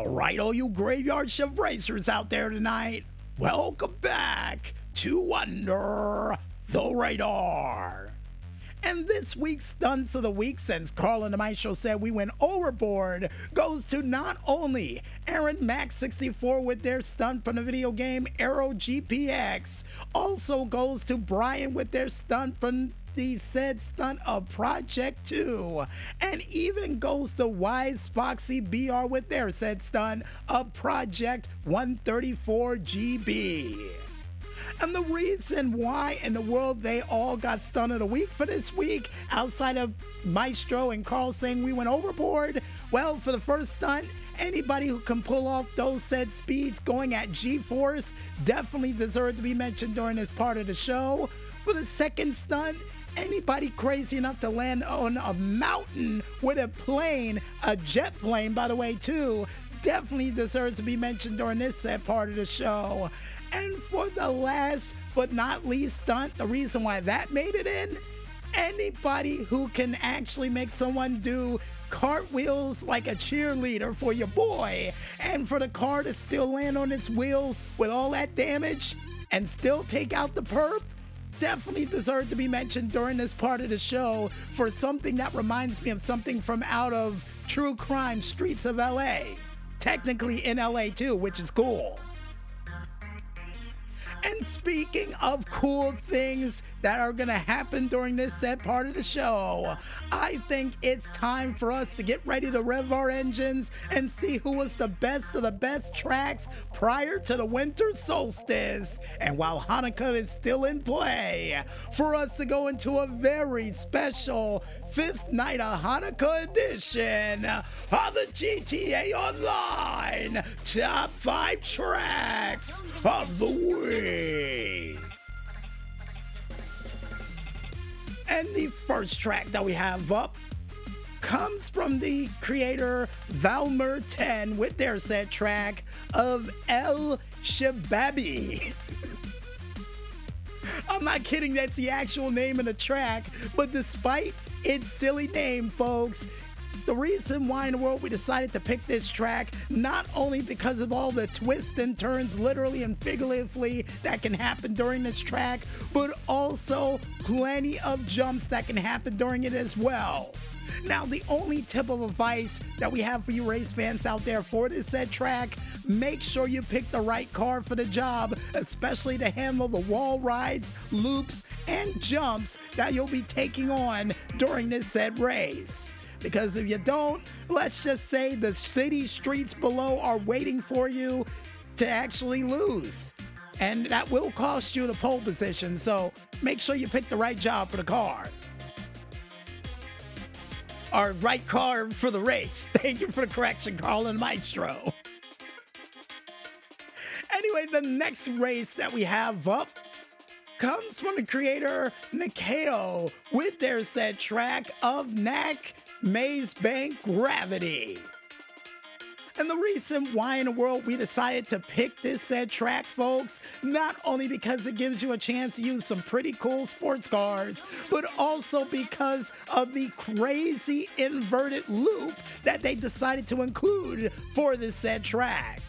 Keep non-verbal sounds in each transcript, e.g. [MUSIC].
All right, all you graveyard shift racers out there tonight, welcome back to Under the Radar. And this week's stunts of the week, since Carl and the Maestro said we went overboard, goes to not only Aaron Max 64 with their stunt from the video game Aero GPX, also goes to Brian with their stunt from the said stunt of Project 2, and even goes to Wise Foxy BR with their said stunt of Project 134 GB. And the reason why in the world they all got stunned of the week for this week, outside of Maestro and Carl saying we went overboard, well, for the first stunt, anybody who can pull off those said speeds going at G Force definitely deserved to be mentioned during this part of the show. For the second stunt, anybody crazy enough to land on a mountain with a plane, a jet plane, by the way, too, definitely deserves to be mentioned during this set part of the show. And for the last but not least stunt, the reason why that made it in, anybody who can actually make someone do cartwheels like a cheerleader for your boy, and for the car to still land on its wheels with all that damage and still take out the perp, definitely deserve to be mentioned during this part of the show for something that reminds me of something from out of True Crime Streets of LA. Technically in LA too, which is cool. And speaking of cool things that are gonna happen during this set part of the show, I think it's time for us to get ready to rev our engines and see who was the best of the best tracks prior to the winter solstice. And while Hanukkah is still in play, for us to go into a very special fifth night of Hanukkah edition of the GTA Online Top 5 Tracks of the Week. And the first track that we have up comes from the creator Valmer 10 with their set track of El Shababi. [LAUGHS] I'm not kidding, that's the actual name of the track, but despite its silly name, folks, the reason why in the world we decided to pick this track, not only because of all the twists and turns, literally and figuratively, that can happen during this track, but also plenty of jumps that can happen during it as well. Now, the only tip of advice that we have for you race fans out there for this set track, make sure you pick the right car for the job, especially to handle the wall rides, loops, and jumps that you'll be taking on during this said race. Because if you don't, let's just say the city streets below are waiting for you to actually lose. And that will cost you the pole position, so make sure you pick the right job for the car. Or right car for the race. [LAUGHS] Thank you for the correction, Carl and Maestro. Anyway, the next race that we have up comes from the creator Nikeo with their set track of Knack Maze Bank Gravity. And the reason why in the world we decided to pick this said track, folks, not only because it gives you a chance to use some pretty cool sports cars, but also because of the crazy inverted loop that they decided to include for this said track.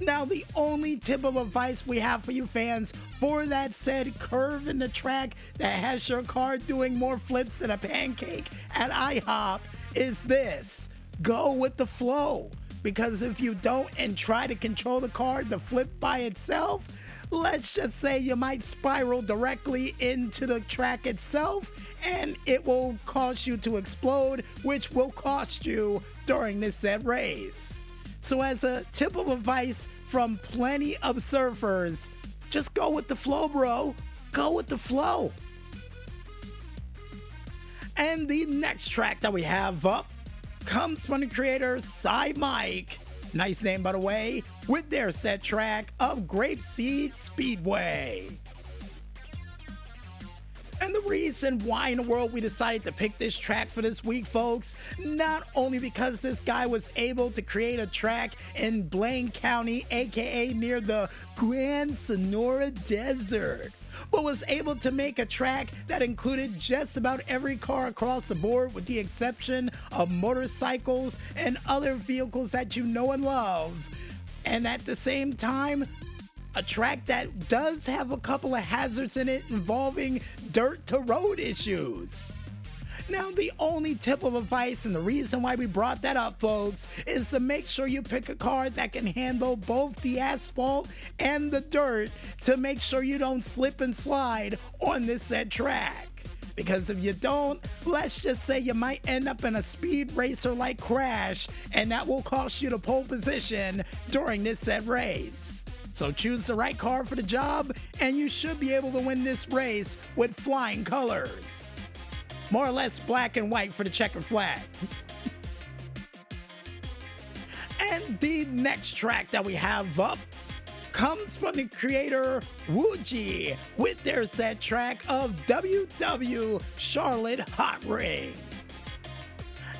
Now, the only tip of advice we have for you fans for that said curve in the track that has your car doing more flips than a pancake at IHOP is this go with the flow. Because if you don't and try to control the car to flip by itself, let's just say you might spiral directly into the track itself and it will cause you to explode, which will cost you during this said race. So, as a tip of advice from plenty of surfers, just go with the flow, bro. Go with the flow. And the next track that we have up comes from the creator Cy Mike. Nice name, by the way, with their set track of Grape Seed Speedway. And the reason why in the world we decided to pick this track for this week, folks, not only because this guy was able to create a track in Blaine County, aka near the Grand Senora Desert, but was able to make a track that included just about every car across the board, with the exception of motorcycles and other vehicles that you know and love. And at the same time, a track that does have a couple of hazards in it involving dirt to road issues. Now, the only tip of advice and the reason why we brought that up, folks, is to make sure you pick a car that can handle both the asphalt and the dirt to make sure you don't slip and slide on this said track. Because if you don't, let's just say you might end up in a speed racer like crash, and that will cost you the pole position during this said race. So choose the right car for the job, and you should be able to win this race with flying colors more or less black and white for the checkered flag. [LAUGHS] and the next track that we have up comes from the creator Wooji with their set track of WW Charlotte Hot Ring.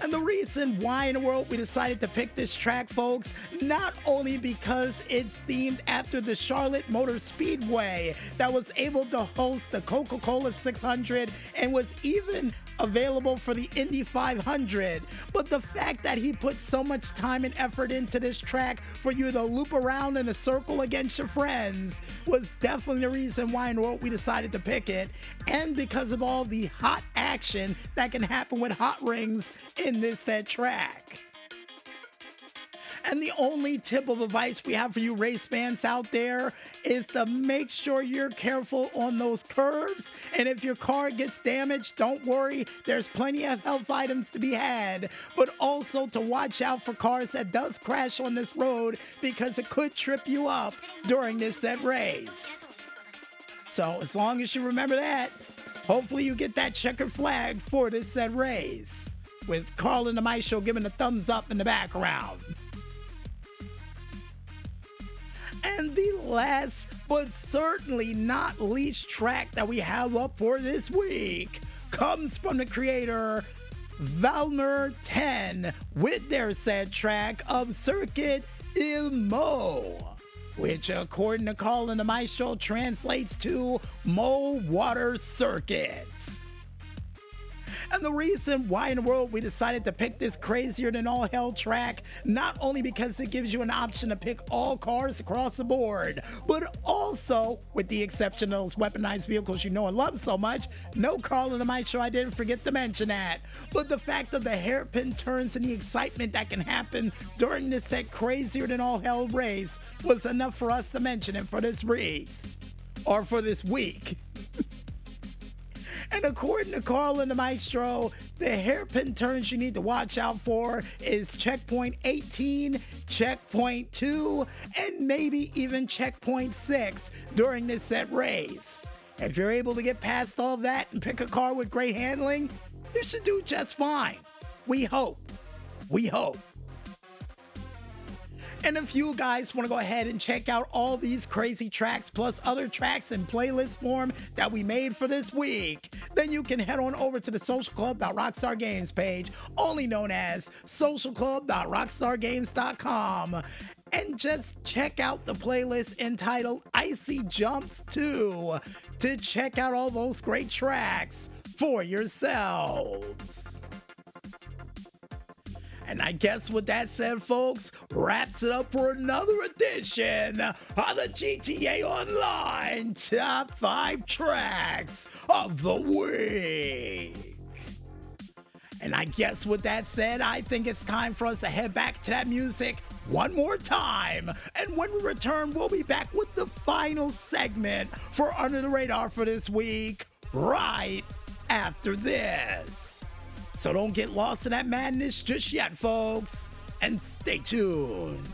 And the reason why in the world we decided to pick this track, folks, not only because it's themed after the Charlotte Motor Speedway that was able to host the Coca Cola 600 and was even available for the Indy 500. But the fact that he put so much time and effort into this track for you to loop around in a circle against your friends was definitely the reason why the world we decided to pick it. And because of all the hot action that can happen with hot rings in this set track. And the only tip of advice we have for you race fans out there is to make sure you're careful on those curves. And if your car gets damaged, don't worry, there's plenty of health items to be had. But also to watch out for cars that does crash on this road because it could trip you up during this set race. So as long as you remember that, hopefully you get that checkered flag for this set race. With Carl and the Maestro giving a thumbs up in the background. And the last but certainly not least track that we have up for this week comes from the creator Valmer 10 with their said track of Circuit Il Mo, which according to Colin the Maestro translates to Mo Water Circuits. The reason why in the world we decided to pick this crazier than all hell track, not only because it gives you an option to pick all cars across the board, but also, with the exception of those weaponized vehicles you know and love so much, no Carl in the Maestro, I didn't forget to mention that. But the fact of the hairpin turns and the excitement that can happen during this set crazier than all hell race was enough for us to mention it for this race. Or for this week. And according to Carl and the Maestro, the hairpin turns you need to watch out for is checkpoint 18, checkpoint 2, and maybe even checkpoint 6 during this set race. If you're able to get past all that and pick a car with great handling, you should do just fine. We hope. We hope. And if you guys want to go ahead and check out all these crazy tracks plus other tracks in playlist form that we made for this week, then you can head on over to the socialclub.rockstargames page, only known as socialclub.rockstargames.com and just check out the playlist entitled Icy Jumps 2 to check out all those great tracks for yourselves. And I guess with that said, folks, wraps it up for another edition of the GTA Online Top 5 Tracks of the Week. And I guess with that said, I think it's time for us to head back to that music one more time. And when we return, we'll be back with the final segment for Under the Radar for this week, right after this. So don't get lost in that madness just yet, folks. And stay tuned.